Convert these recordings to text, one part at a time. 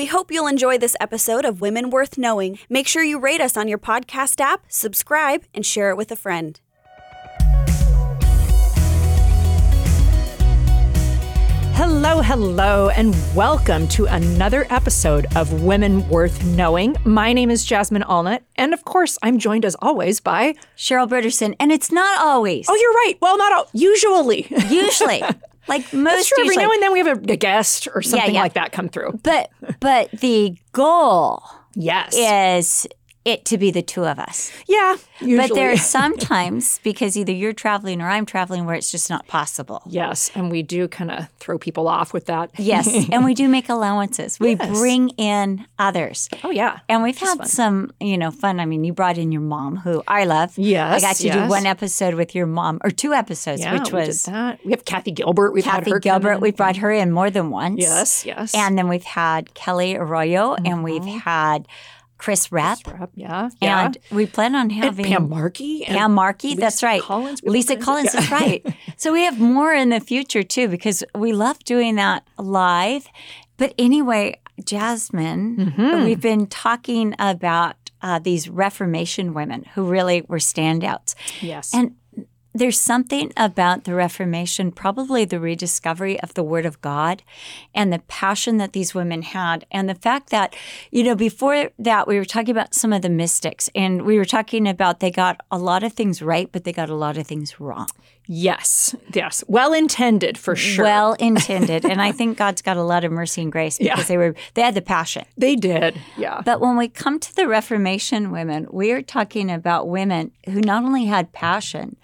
We hope you'll enjoy this episode of Women Worth Knowing. Make sure you rate us on your podcast app, subscribe, and share it with a friend. Hello, hello, and welcome to another episode of Women Worth Knowing. My name is Jasmine Allnut, and of course, I'm joined as always by Cheryl Brodersen, and it's not always. Oh, you're right. Well, not all, usually. usually, like most. That's true. Every usually. now and then we have a, a guest or something yeah. like that come through. But but the goal Yes. is it to be the two of us. yeah. Usually. But there are sometimes because either you're traveling or I'm traveling where it's just not possible. yes, and we do kind of throw people off with that. Yes, and we do make allowances. We Yes. bring in others. Oh yeah. And we've had some, you know, fun. I mean, you brought in your mom, who I love. Yes, I got to do one episode with your mom, or two episodes, Yeah, which we was that. We have Kathy Gilbert. We've had Kathy Gilbert. We brought her in more than once. Yes, yes. And then we've had Kelly Arroyo mm-hmm. and we've had Chris Rapp. Rep, yeah, yeah. And we plan on And having Pam Markey. and Pam Markey. Lisa that's right. Collins. Lisa all kinds of- Collins. yeah. That's right. So we have more in the future too because we love doing that live. But anyway, Jasmine, Mm-hmm. we've been talking about uh, these Reformation women who really were standouts. Yes. And there's something about the Reformation, probably the rediscovery of the Word of God and the passion that these women had. And the fact that, you know, before that, we were talking about some of the mystics and we were talking about they got a lot of things right, but they got a lot of things wrong. yes. Yes. Well intended for sure. Well intended. and I think God's got a lot of mercy and grace because Yeah. they were, they had the passion. they did. Yeah. But when we come to the Reformation women, we are talking about women who not only had passion,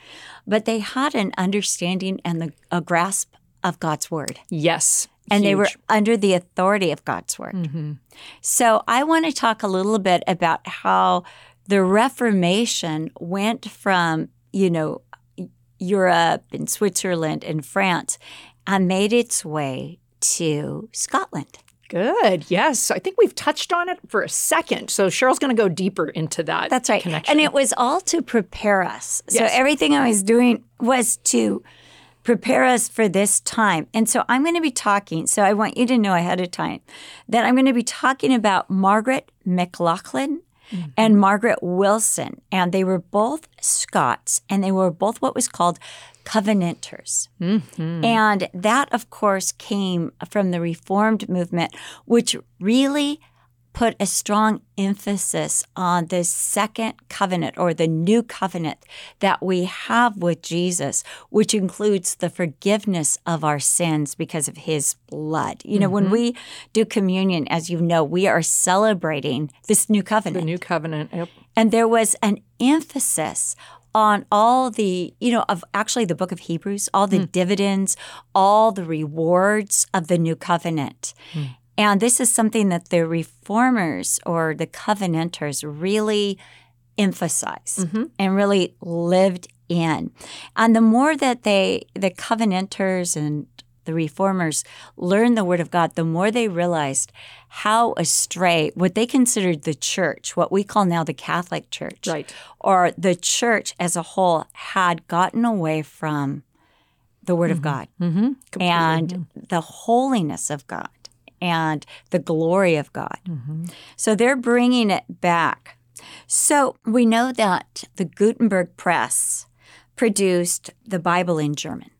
but they had an understanding and the, a grasp of God's word. yes. And they were under the authority of God's word. Mm-hmm. So I want to talk a little bit about how the Reformation went from, you know, Europe and Switzerland and France and made its way to Scotland. Good. Yes. I think we've touched on it for a second. So Cheryl's going to go deeper into that. That's right. Connection. And it was all to prepare us. So Yes. everything I was doing was to prepare us for this time. And so I'm going to be talking, so I want you to know ahead of time that I'm going to be talking about Margaret McLaughlin mm-hmm. and Margaret Wilson. And they were both Scots and they were both what was called Covenanters. Mm-hmm. And that, of course, came from the Reformed movement, which really put a strong emphasis on the second covenant or the new covenant that we have with Jesus, which includes the forgiveness of our sins because of his blood. You know, when mm-hmm. we do communion, as you know, we are celebrating this new covenant. the new covenant. Yep. And there was an emphasis on all the, you know, of actually the book of Hebrews, all the hmm. dividends, all the rewards of the new covenant. Hmm. And this is something that the reformers or the covenanters really emphasized mm-hmm. and really lived in. And the more that they, the covenanters and the reformers learned the word of God, the more they realized how astray what they considered the church, what we call now the Catholic Church, Right. or the church as a whole, had gotten away from the word of mm-hmm. God Mm-hmm. and mm-hmm. the holiness of God and the glory of God. Mm-hmm. So they're bringing it back. So we know that the Gutenberg Press produced the Bible in German,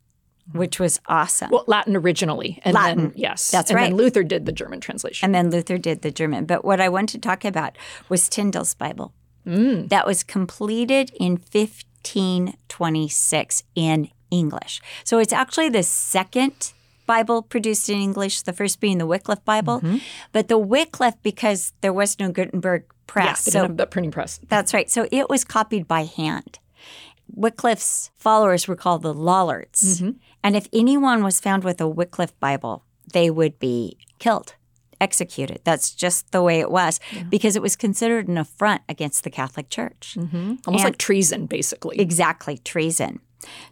Mm-hmm. which was awesome. Well, Latin originally. And Latin. Then, yes. That's and right. then Luther did the German translation. and then Luther did the German. But what I want to talk about was Tyndale's Bible. Mm. That was completed in 1526 in English. So it's actually the second Bible produced in English, the first being the Wycliffe Bible. Mm-hmm. But the Wycliffe, because there was no Gutenberg yeah, press. they so the printing press. that's right. So it was copied by hand. Wycliffe's followers were called the Lollards. Mm-hmm. And if anyone was found with a Wycliffe Bible, they would be killed, executed. That's just the way it was because it was considered an affront against the Catholic Church. Mm-hmm. Almost like treason, basically. Exactly, treason.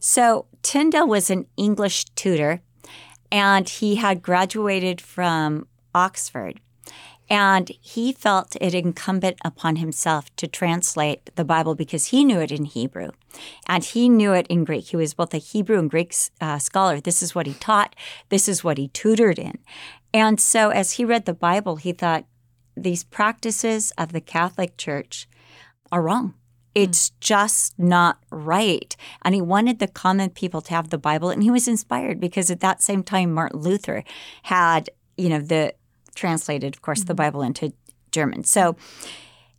So Tyndale was an English tutor and he had graduated from Oxford. And he felt it incumbent upon himself to translate the Bible because he knew it in Hebrew and he knew it in Greek. He was both a Hebrew and Greek uh, scholar. This is what he taught, this is what he tutored in. And so as he read the Bible, he thought these practices of the Catholic Church are wrong. It's just not right. And he wanted the common people to have the Bible. And he was inspired because at that same time, Martin Luther had, you know, the translated, of course, the Bible into German. So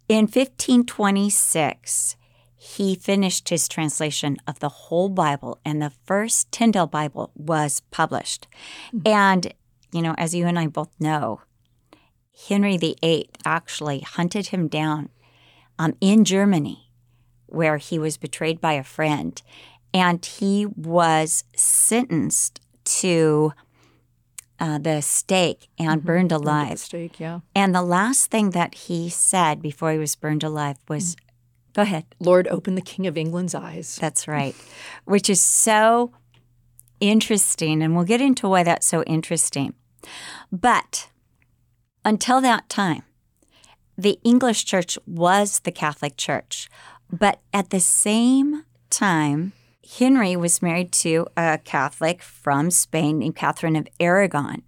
in 1526, he finished his translation of the whole Bible, and the first Tyndale Bible was published. And, you know, as you and I both know, Henry VIII actually hunted him down um, in Germany, where he was betrayed by a friend, and he was sentenced to uh, the stake and burned alive. Mistake, yeah. And the last thing that he said before he was burned alive was, "Go ahead." Lord, open the King of England's eyes. That's right, which is so interesting. And we'll get into why that's so interesting. But until that time, the English church was the Catholic Church. But at the same time, Henry was married to a Catholic from Spain named Catherine of Aragon.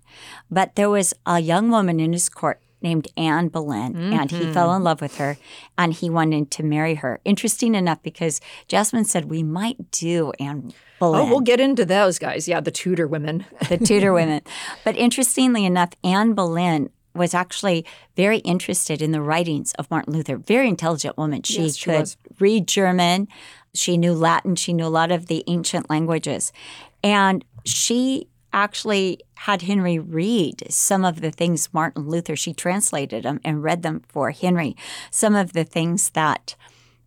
But there was a young woman in his court named Anne Boleyn, and he fell in mm-hmm. love with her and he wanted to marry her. Interesting enough, because Jasmine said we might do Anne Boleyn Oh, we'll get into those guys. Yeah, the Tudor women. the Tudor women. But interestingly enough, Anne Boleyn was actually very interested in the writings of Martin Luther. Very intelligent woman. She Yes, she could was. read German. She knew Latin. She knew a lot of the ancient languages. And she actually had Henry read some of the things Martin Luther, she translated them and read them for Henry. Some of the things that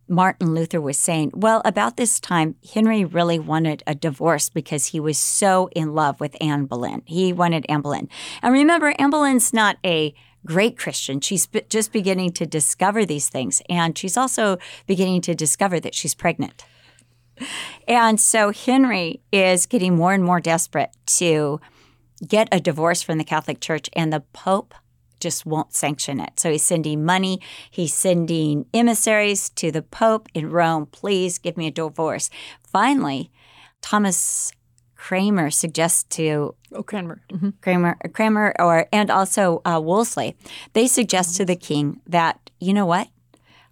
Martin Luther was saying. Well, about this time, Henry really wanted a divorce because he was so in love with Anne Boleyn. He wanted Anne Boleyn. And remember, Anne Boleyn's not a great Christian. She's just beginning to discover these things. And she's also beginning to discover that she's pregnant. And so Henry is getting more and more desperate to get a divorce from the Catholic Church, and the Pope just won't sanction it. So he's sending money, he's sending emissaries to the Pope in Rome, please give me a divorce. Finally, Thomas Kramer suggests to Oh, Cranmer. Mhm. Kramer, Kramer, or and also uh, Wolsey, they suggest to the king that you know what,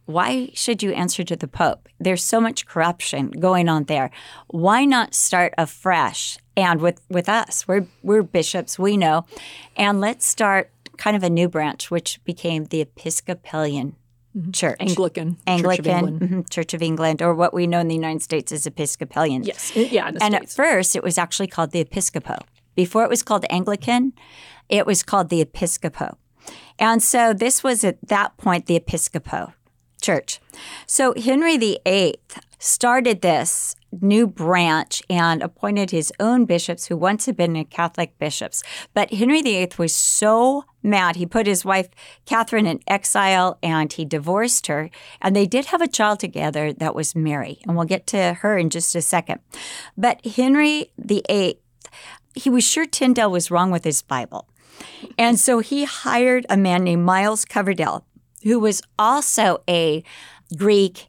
why should you answer to the Pope? There's so much corruption going on there. Why not start afresh? And with with us, we're we're bishops, we know, and let's start kind of a new branch, which became the Episcopalian Church. Anglican. Church of Anglican England. mhm, Church of England, or what we know in the United States as Episcopalian. Yes. Yeah, in the And States. at first, it was actually called the Episcopo. Before it was called Anglican, it was called the Episcopo. And so this was at that point the Episcopo church. So Henry VIII started this new branch and appointed his own bishops who once had been Catholic bishops. But Henry VIII was so mad. He put his wife Catherine in exile and he divorced her. And they did have a child together that was Mary. And we'll get to her in just a second. But Henry VIII, he was sure Tyndale was wrong with his Bible. And so he hired a man named Miles Coverdale, who was also a Greek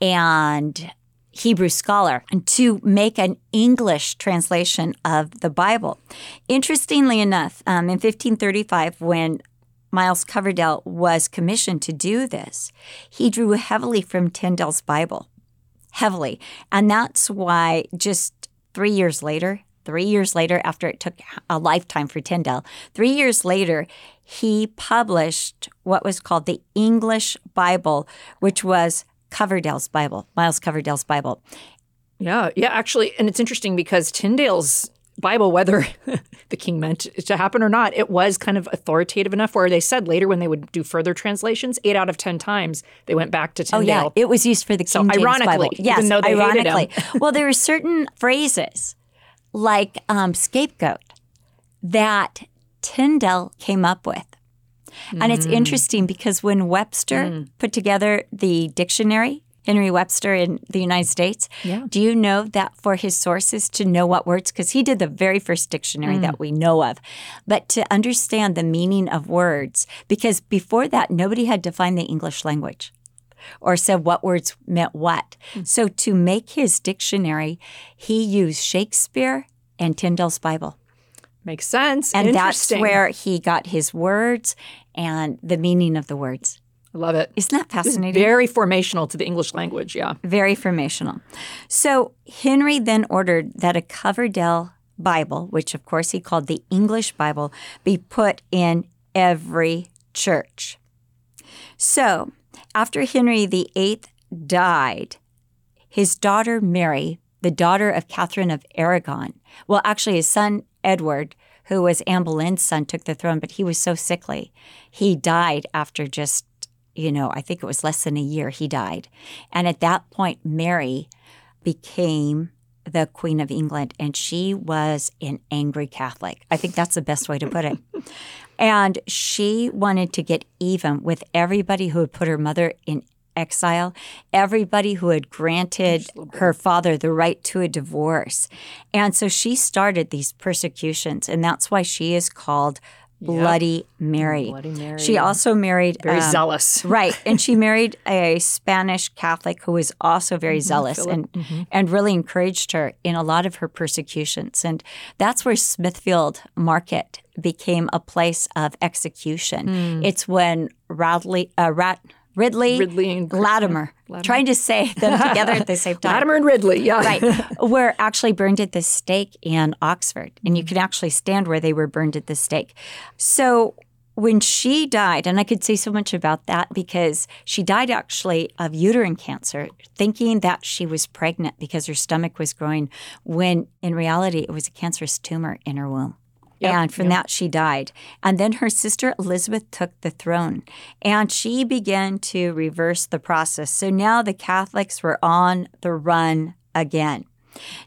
and Hebrew scholar, to make an English translation of the Bible. Interestingly enough, um, in 1535, when Miles Coverdale was commissioned to do this, he drew heavily from Tyndale's Bible, heavily. And that's why just three years later, three years later, after it took a lifetime for Tyndale, three years later, he published what was called the English Bible, which was Coverdale's Bible, Miles Coverdale's Bible. Yeah, yeah, actually, and it's interesting because Tyndale's Bible, whether the king meant it to happen or not, it was kind of authoritative enough where they said later when they would do further translations, eight out of ten times they went back to Tyndale. Oh yeah, it was used for the King James ironically, Bible. even though they hated him. ironically. well, there are certain phrases like um, scapegoat that Tyndale came up with. And it's Mm. interesting because when Webster put together the dictionary, Henry Webster in the United States, Yeah. do you know that for his sources to know what words, because he did the very first dictionary Mm. that we know of, but to understand the meaning of words, because before that, nobody had defined the English language or said what words meant what. So to make his dictionary, he used Shakespeare and Tyndale's Bible. Makes sense. And that's where he got his words and the meaning of the words. I love it. Isn't that fascinating? Very formational to the English language. Yeah. Very formational. So Henry then ordered that a Coverdale Bible, which of course he called the English Bible, be put in every church. So after Henry VIII died, his daughter Mary, the daughter of Catherine of Aragon, well, actually, his son Edward, who was Anne Boleyn's son, took the throne, but he was so sickly. He died after just, you know, I think it was less than a year, he died. And at that point, Mary became the Queen of England, and she was an angry Catholic. I think that's the best way to put it. and she wanted to get even with everybody who had put her mother in exile, everybody who had granted her father the right to a divorce. And so she started these persecutions, and that's why she is called Bloody Mary. Bloody Mary. She also married Very um, zealous. Right. And she married a Spanish Catholic who was also very zealous and, and really encouraged her in a lot of her persecutions. And that's where Smithfield Market became a place of execution. It's when Radley, uh, Rat, Ridley, Ridley and Latimer, trying to say them together at the same time Latimer and Ridley. Yeah. right, were actually burned at the stake in Oxford. And you can actually stand where they were burned at the stake. So when she died, and I could say so much about that because she died actually of uterine cancer, thinking that she was pregnant because her stomach was growing, when in reality it was a cancerous tumor in her womb. And from that, she died. And then her sister Elizabeth took the throne and she began to reverse the process. So now the Catholics were on the run again.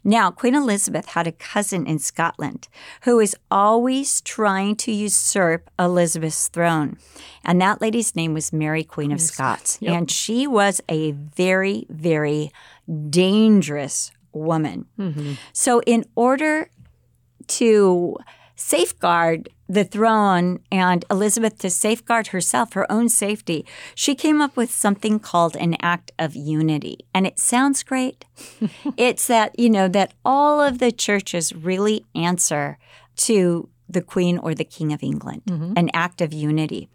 Now, Queen Elizabeth had a cousin in Scotland who was always trying to usurp Elizabeth's throne. And that lady's name was Mary, Queen of Scots. And she was a very, very dangerous woman. So, in order to safeguard the throne and Elizabeth to safeguard herself, her own safety, she came up with something called an act of unity. And it sounds great. it's that, you know, that all of the churches really answer to the Queen or the King of England, mm-hmm. an act of unity.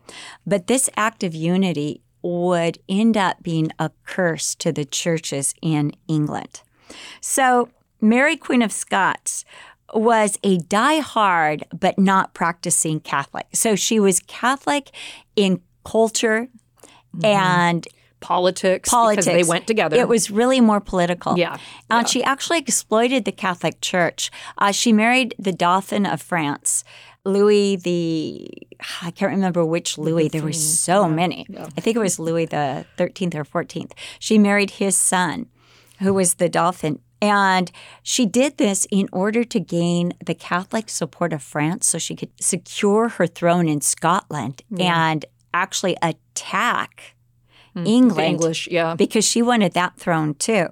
But this act of unity would end up being a curse to the churches in England. So, Mary, Queen of Scots, was a die-hard but not practicing Catholic. So she was Catholic in culture and Politics. politics. Because they went together. It was really more political. Yeah, And she actually exploited the Catholic Church. Uh, she married the Dauphin of France, Louis the, I can't remember which Louis. There were so many. I think it was Louis the 13th or 14th. She married his son, who was the Dauphin. And she did this in order to gain the Catholic support of France so she could secure her throne in Scotland and actually attack hmm. the England English. Yeah. because she wanted that throne too.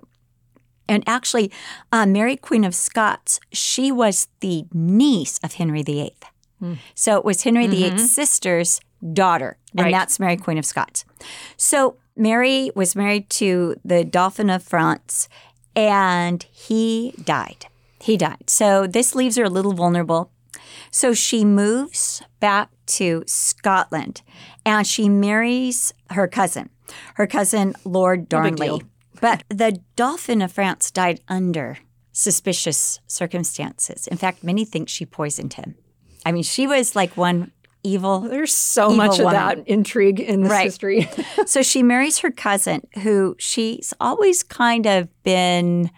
And actually, uh, Mary, Queen of Scots, she was the niece of Henry VIII. Hmm. So it was Henry VIII's mm-hmm. sister's daughter, and Right. that's Mary, Queen of Scots. So Mary was married to the Dauphin of France, and he died. He died. So this leaves her a little vulnerable. So she moves back to Scotland and she marries her cousin, her cousin, Lord Darnley. deal. But the Dauphin of France died under suspicious circumstances. In fact, many think she poisoned him. I mean, she was like one evil. There's so Evil much of woman. that intrigue in this Right. history. so she marries her cousin, who she's always kind of been,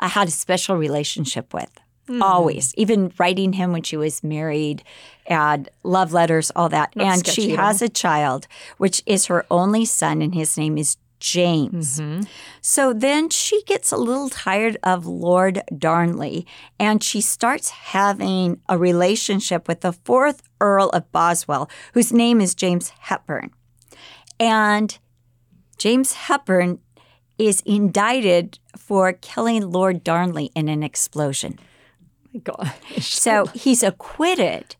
uh, had a special relationship with. Hmm. Always, even writing him when she was married, and love letters, all that. and she has a child, which is her only son, and his name is James. Mm-hmm. So then she gets a little tired of Lord Darnley and she starts having a relationship with the fourth Earl of Boswell, whose name is James Hepburn. And James Hepburn is indicted for killing Lord Darnley in an explosion. My God. So he's acquitted,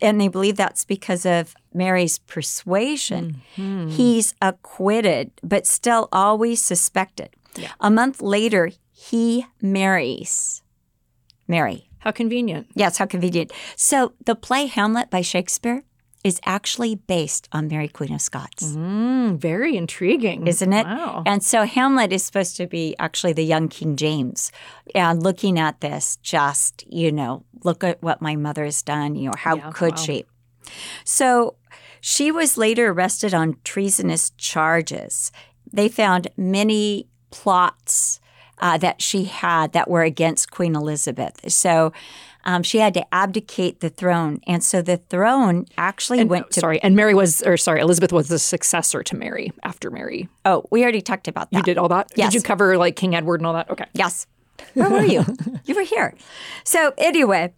and they believe that's because of Mary's persuasion. Mm-hmm. He's acquitted, but still always suspected. A month later, he marries Mary How convenient. Yes, how convenient. So the play Hamlet by Shakespeare is actually based on Mary Queen of Scots. Mm, very intriguing. Isn't it? Wow. And so Hamlet is supposed to be actually the young King James. And looking at this, just, you know, look at what my mother has done, you know, how Yeah, could wow. she? So she was later arrested on treasonous charges. They found many plots uh, that she had that were against Queen Elizabeth. So um, she had to abdicate the throne. And so the throne actually And- went to. sorry, and Mary was, or sorry, Elizabeth was the successor to Mary after Mary. Oh, we already talked about that. You did all that? Yes. Did you cover like King Edward and all that? Okay. Yes. Where were you? you were here. So, anyway,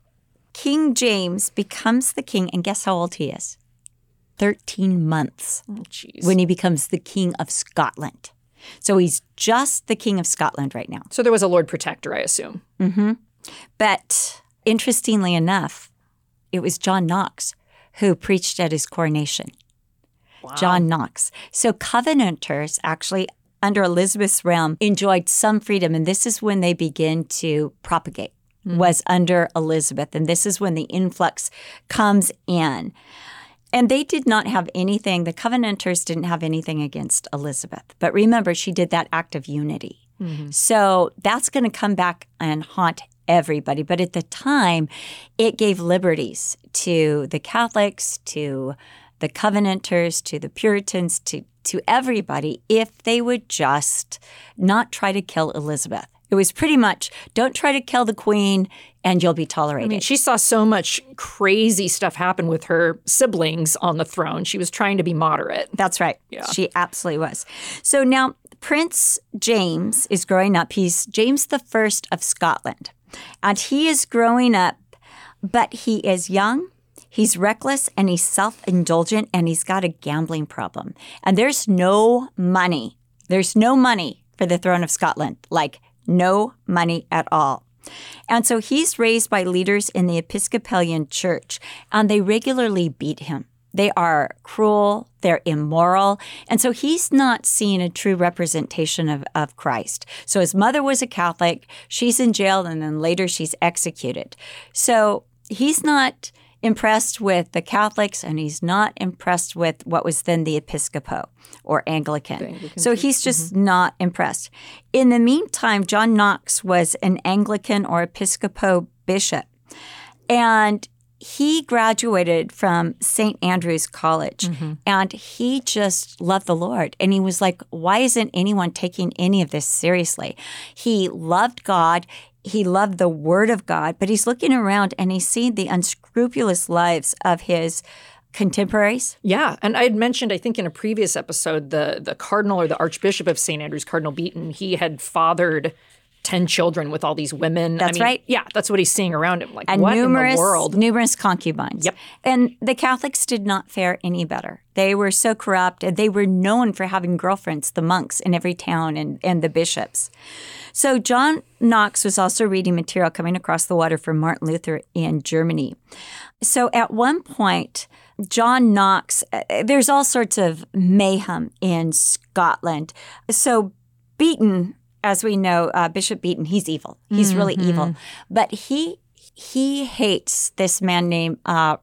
King James becomes the king, and guess how old he is? 13 months Oh, when he becomes the king of Scotland. So, he's just the king of Scotland right now. So there was a Lord Protector, I assume. Mhm. But interestingly enough, it was John Knox who preached at his coronation. John Knox. So Covenanters actually, under Elizabeth's realm, enjoyed some freedom. And this is when they begin to propagate, hmm. was under Elizabeth. And this is when the influx comes in. And they did not have anything, the Covenanters didn't have anything against Elizabeth. But remember, she did that act of unity. Mm-hmm. So that's going to come back and haunt everybody. But at the time, it gave liberties to the Catholics, to the Covenanters, to the Puritans, to, to everybody if they would just not try to kill Elizabeth. It was pretty much don't try to kill the queen and you'll be tolerated. I mean, she saw so much crazy stuff happen with her siblings on the throne. She was trying to be moderate. That's right. Yeah. She absolutely was. So now Prince James is growing up. He's James the First of Scotland. And he is growing up, but he is young. He's reckless and he's self indulgent and he's got a gambling problem. And there's no money. There's no money for the throne of Scotland, like no money at all. And so he's raised by leaders in the Episcopalian Church, and they regularly beat him. They are cruel, they're immoral. And so he's not seeing a true representation of, of Christ. So his mother was a Catholic, she's in jail, and then later she's executed. So he's not impressed with the Catholics and he's not impressed with what was then the Episcopo or Anglican. so he's just not impressed. In the meantime, John Knox was an Anglican or Episcopo bishop. And he graduated from St. Andrew's College mm-hmm. and he just loved the Lord. And he was like, why isn't anyone taking any of this seriously? He loved God. He loved the Word of God, but he's looking around and he's seeing the unscrupulous lives of his contemporaries. Yeah, and I had mentioned, I think, in a previous episode, the the cardinal or the archbishop of St. Andrews, Cardinal Beaton, he had fathered ten children with all these women. I That's mean, right. Yeah, that's what he's seeing around him. Like, and what numerous in the world? numerous concubines. Yep. And the Catholics did not fare any better. They were so corrupt, and they were known for having girlfriends, the monks in every town and, and the bishops. So John Knox was also reading material coming across the water from Martin Luther in Germany. So at one point, John Knox, uh, there's all sorts of mayhem in Scotland. So Beaton, as we know, uh, Bishop Beaton, he's evil. He's really evil, but he he hates this man named uh,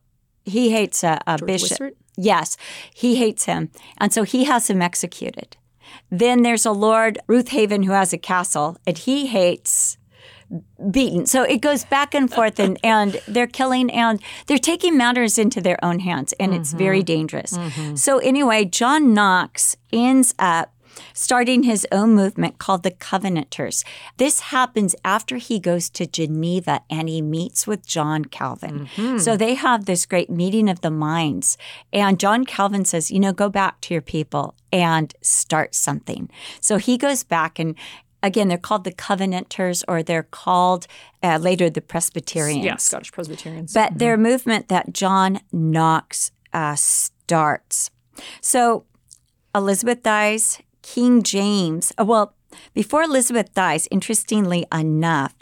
he hates a, a bishop. Wishart? Yes, he hates him, and so he has him executed. Then there's a Lord Ruthhaven who has a castle, and he hates Beaton. So it goes back and forth, and, and they're killing and they're taking matters into their own hands, and it's very dangerous. So, anyway, John Knox ends up starting his own movement called the Covenanters. This happens after he goes to Geneva and he meets with John Calvin. So they have this great meeting of the minds. And John Calvin says, you know, go back to your people and start something. So he goes back and Again, they're called the Covenanters, or they're called uh, later the Presbyterians. Yeah, Scottish Presbyterians. But their movement that John Knox uh, starts. So Elizabeth dies. King James, uh, well, before Elizabeth dies, interestingly enough,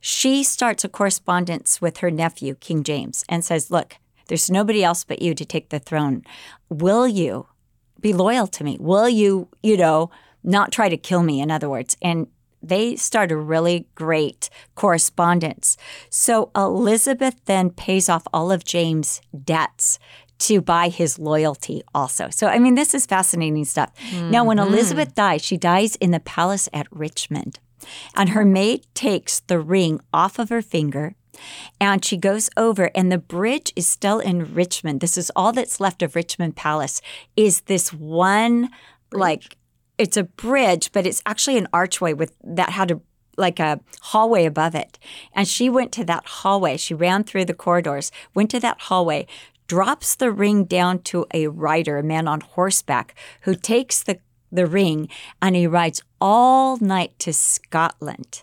she starts a correspondence with her nephew, King James, and says, Look, there's nobody else but you to take the throne. Will you be loyal to me? Will you, you know, not try to kill me, in other words? And they start a really great correspondence. So Elizabeth then pays off all of James' debts to buy his loyalty also. So, I mean, this is fascinating stuff. Now, when mm-hmm. Elizabeth dies, she dies in the palace at Richmond. And her maid takes the ring off of her finger and she goes over, and the bridge is still in Richmond. This is all that's left of Richmond Palace, is this one, like, it's a bridge, but it's actually an archway with that had a like a hallway above it. And she went to that hallway. She ran through the corridors, went to that hallway, drops the ring down to a rider, a man on horseback, who takes the, the ring and he rides all night to Scotland.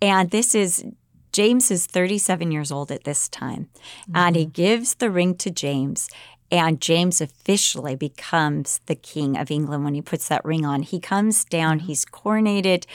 And this is James is 37 years old at this time. And he mm-hmm. gives the ring to James. And James officially becomes the king of England when he puts that ring on. He comes down, mm-hmm. he's coronated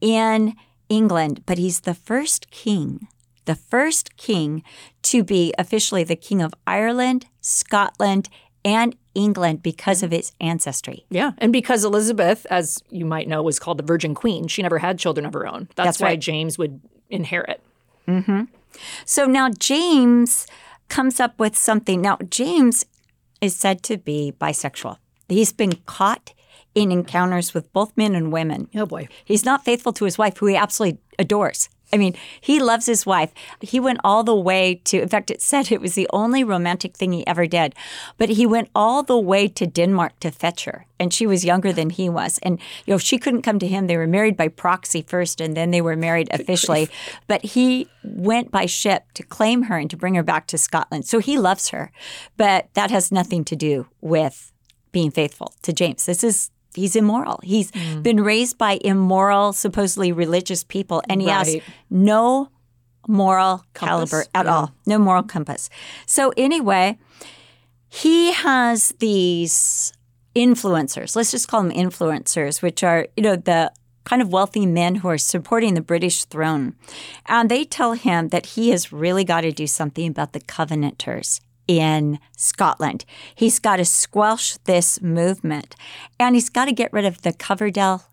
in England, but he's the first king, the first king to be officially the king of Ireland, Scotland, and England because of its ancestry. Yeah. And because Elizabeth, as you might know, was called the Virgin Queen, she never had children of her own. That's, That's why right. James would inherit. Mm-hmm. So now James comes up with something. Now, James is said to be bisexual. He's been caught in encounters with both men and women. Oh, boy. He's not faithful to his wife, who he absolutely adores. I mean, he loves his wife. He went all the way to, in fact, it said it was the only romantic thing he ever did. But he went all the way to Denmark to fetch her. And she was younger than he was. And, you know, she couldn't come to him. They were married by proxy first, and then they were married officially. But he went by ship to claim her and to bring her back to Scotland. So he loves her. But that has nothing to do with being faithful to James. This is he's immoral. He's mm. been raised by immoral, supposedly religious people, and he has no moral Compass? caliber at Yeah. all. No moral compass. So anyway, he has these influencers. Let's just call them influencers, which are, you know, the kind of wealthy men who are supporting the British throne. And they tell him that he has really got to do something about the Covenanters in Scotland. He's got to squelch this movement and he's got to get rid of the Coverdale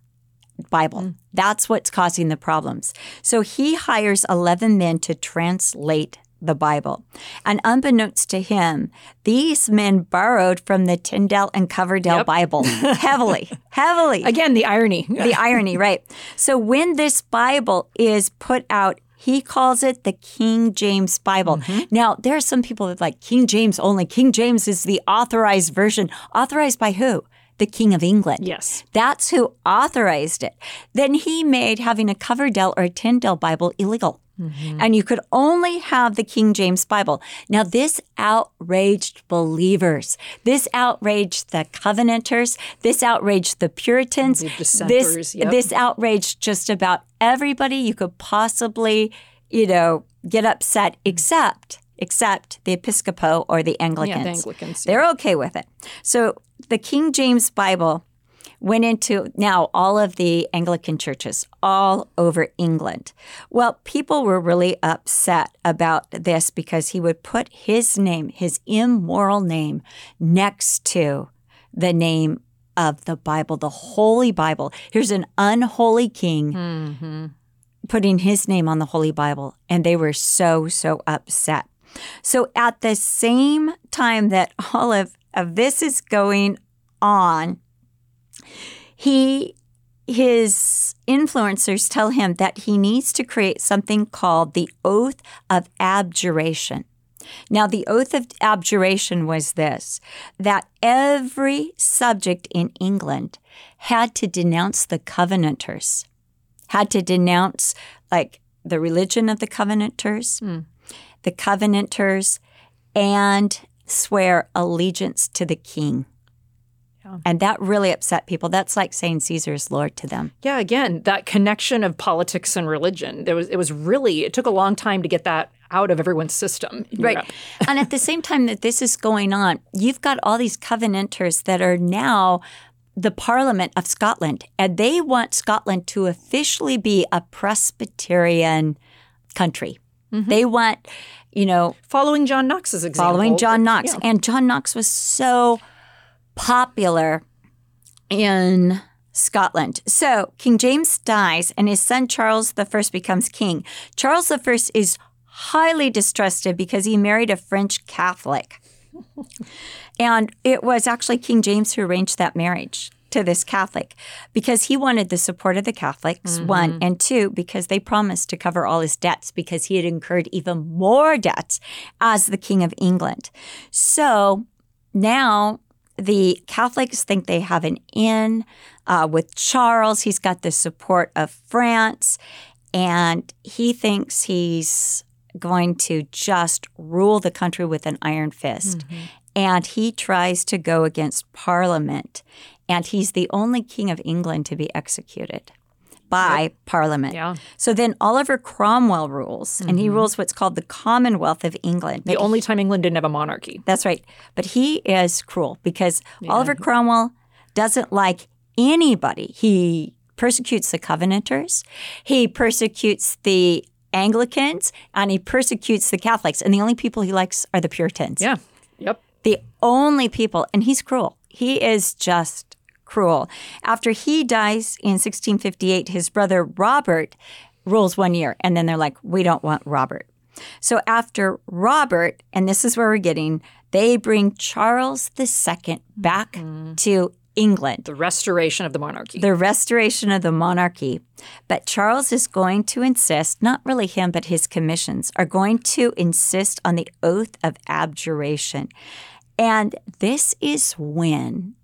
Bible. Mm. That's what's causing the problems. So he hires 11 men to translate the Bible. And unbeknownst to him, these men borrowed from the Tyndale and Coverdale Yep. Bible heavily, heavily Again, the irony. the irony, right? So when this Bible is put out, he calls it the King James Bible. Mm-hmm. Now, there are some people that like King James only. King James is the authorized version. Authorized by who? The King of England. Yes. That's who authorized it. Then he made having a Coverdale or a Tyndale Bible illegal. Mm-hmm. And you could only have the King James Bible. Now, this outraged believers. This outraged the Covenanters. This outraged the Puritans. The this, yep. this outraged just about everybody you could possibly, you know, get upset, mm-hmm. except except the Episcopo or the Anglicans. Anglicans, They're okay with it. So the King James Bible went into now all of the Anglican churches all over England. Well, people were really upset about this because he would put his name, his immoral name, next to the name of the Bible, the Holy Bible. Here's an unholy king mm-hmm. putting his name on the Holy Bible, and they were so, so upset. So at the same time that all of, of this is going on, he his influencers tell him that he needs to create something called the oath of abjuration. Now, the oath of abjuration was this that every subject in England had to denounce the Covenanters, had to denounce like the religion of the Covenanters, hmm. the Covenanters, and swear allegiance to the king. And that really upset people. That's like saying Caesar's Lord to them. Yeah, again, that connection of politics and religion. There was it was really it took a long time to get that out of everyone's system. Right. And at the same time that this is going on, you've got all these Covenanters that are now the Parliament of Scotland, and they want Scotland to officially be a Presbyterian country. Mm-hmm. They want, you know, Following John Knox's example. following John Knox. Yeah. And John Knox was so popular in Scotland. So King James dies and his son Charles I becomes king. Charles I is highly distrusted because he married a French Catholic. and it was actually King James who arranged that marriage to this Catholic because he wanted the support of the Catholics, mm-hmm. one, and two, because they promised to cover all his debts because he had incurred even more debts as the King of England. So now the Catholics think they have an in uh, with Charles. He's got the support of France, and he thinks he's going to just rule the country with an iron fist. Mm-hmm. And he tries to go against Parliament, and he's the only king of England to be executed by yep. Parliament. Yeah. So then Oliver Cromwell rules, mm-hmm. and he mm-hmm. rules what's called the Commonwealth of England. The only time England didn't have a monarchy. That's right. But he is cruel because yeah. Oliver Cromwell doesn't like anybody. He persecutes the Covenanters, he persecutes the Anglicans, and he persecutes the Catholics. And the only people he likes are the Puritans. Yeah. Yep. The only people, and he's cruel. He is just cruel. After he dies in 1658, his brother Robert rules one year, and then they're like, we don't want Robert. So after Robert, and this is where we're getting, they bring Charles II back mm-hmm. to England. The restoration of the monarchy. The restoration of the monarchy. But Charles is going to insist, not really him, but his commissions, are going to insist on the oath of abjuration. And this is when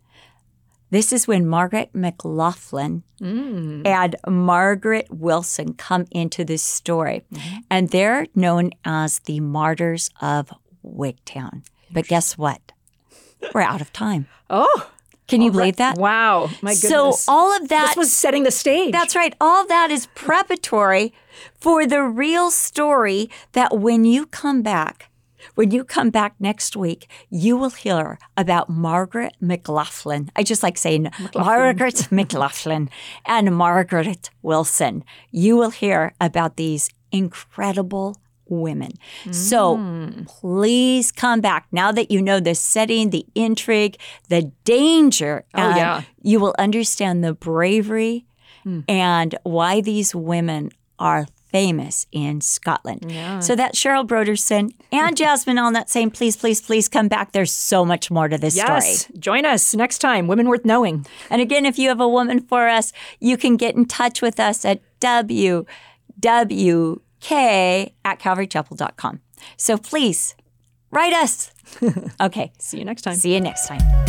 this is when Margaret McLaughlin mm. and Margaret Wilson come into this story. Mm-hmm. And they're known as the martyrs of Wigtown. But guess what? We're out of time. Oh. Can you believe that? Wow. My goodness. So all of that This was setting the stage. That's right. All that is preparatory for the real story that when you come back when you come back next week, you will hear about Margaret McLaughlin. I just like saying McLaughlin. Margaret McLaughlin and Margaret Wilson. You will hear about these incredible women. Mm. So please come back now that you know the setting, the intrigue, the danger. Oh, yeah. You will understand the bravery mm. and why these women are famous in Scotland. Yeah. So that's Cheryl Brodersen and Jasmine Allnut saying, please, please, please come back. There's so much more to this yes. story. Join us next time, Women Worth Knowing. And again, if you have a woman for us, you can get in touch with us at wwk at calvarychapel.com. So please write us. okay. See you next time. See you next time.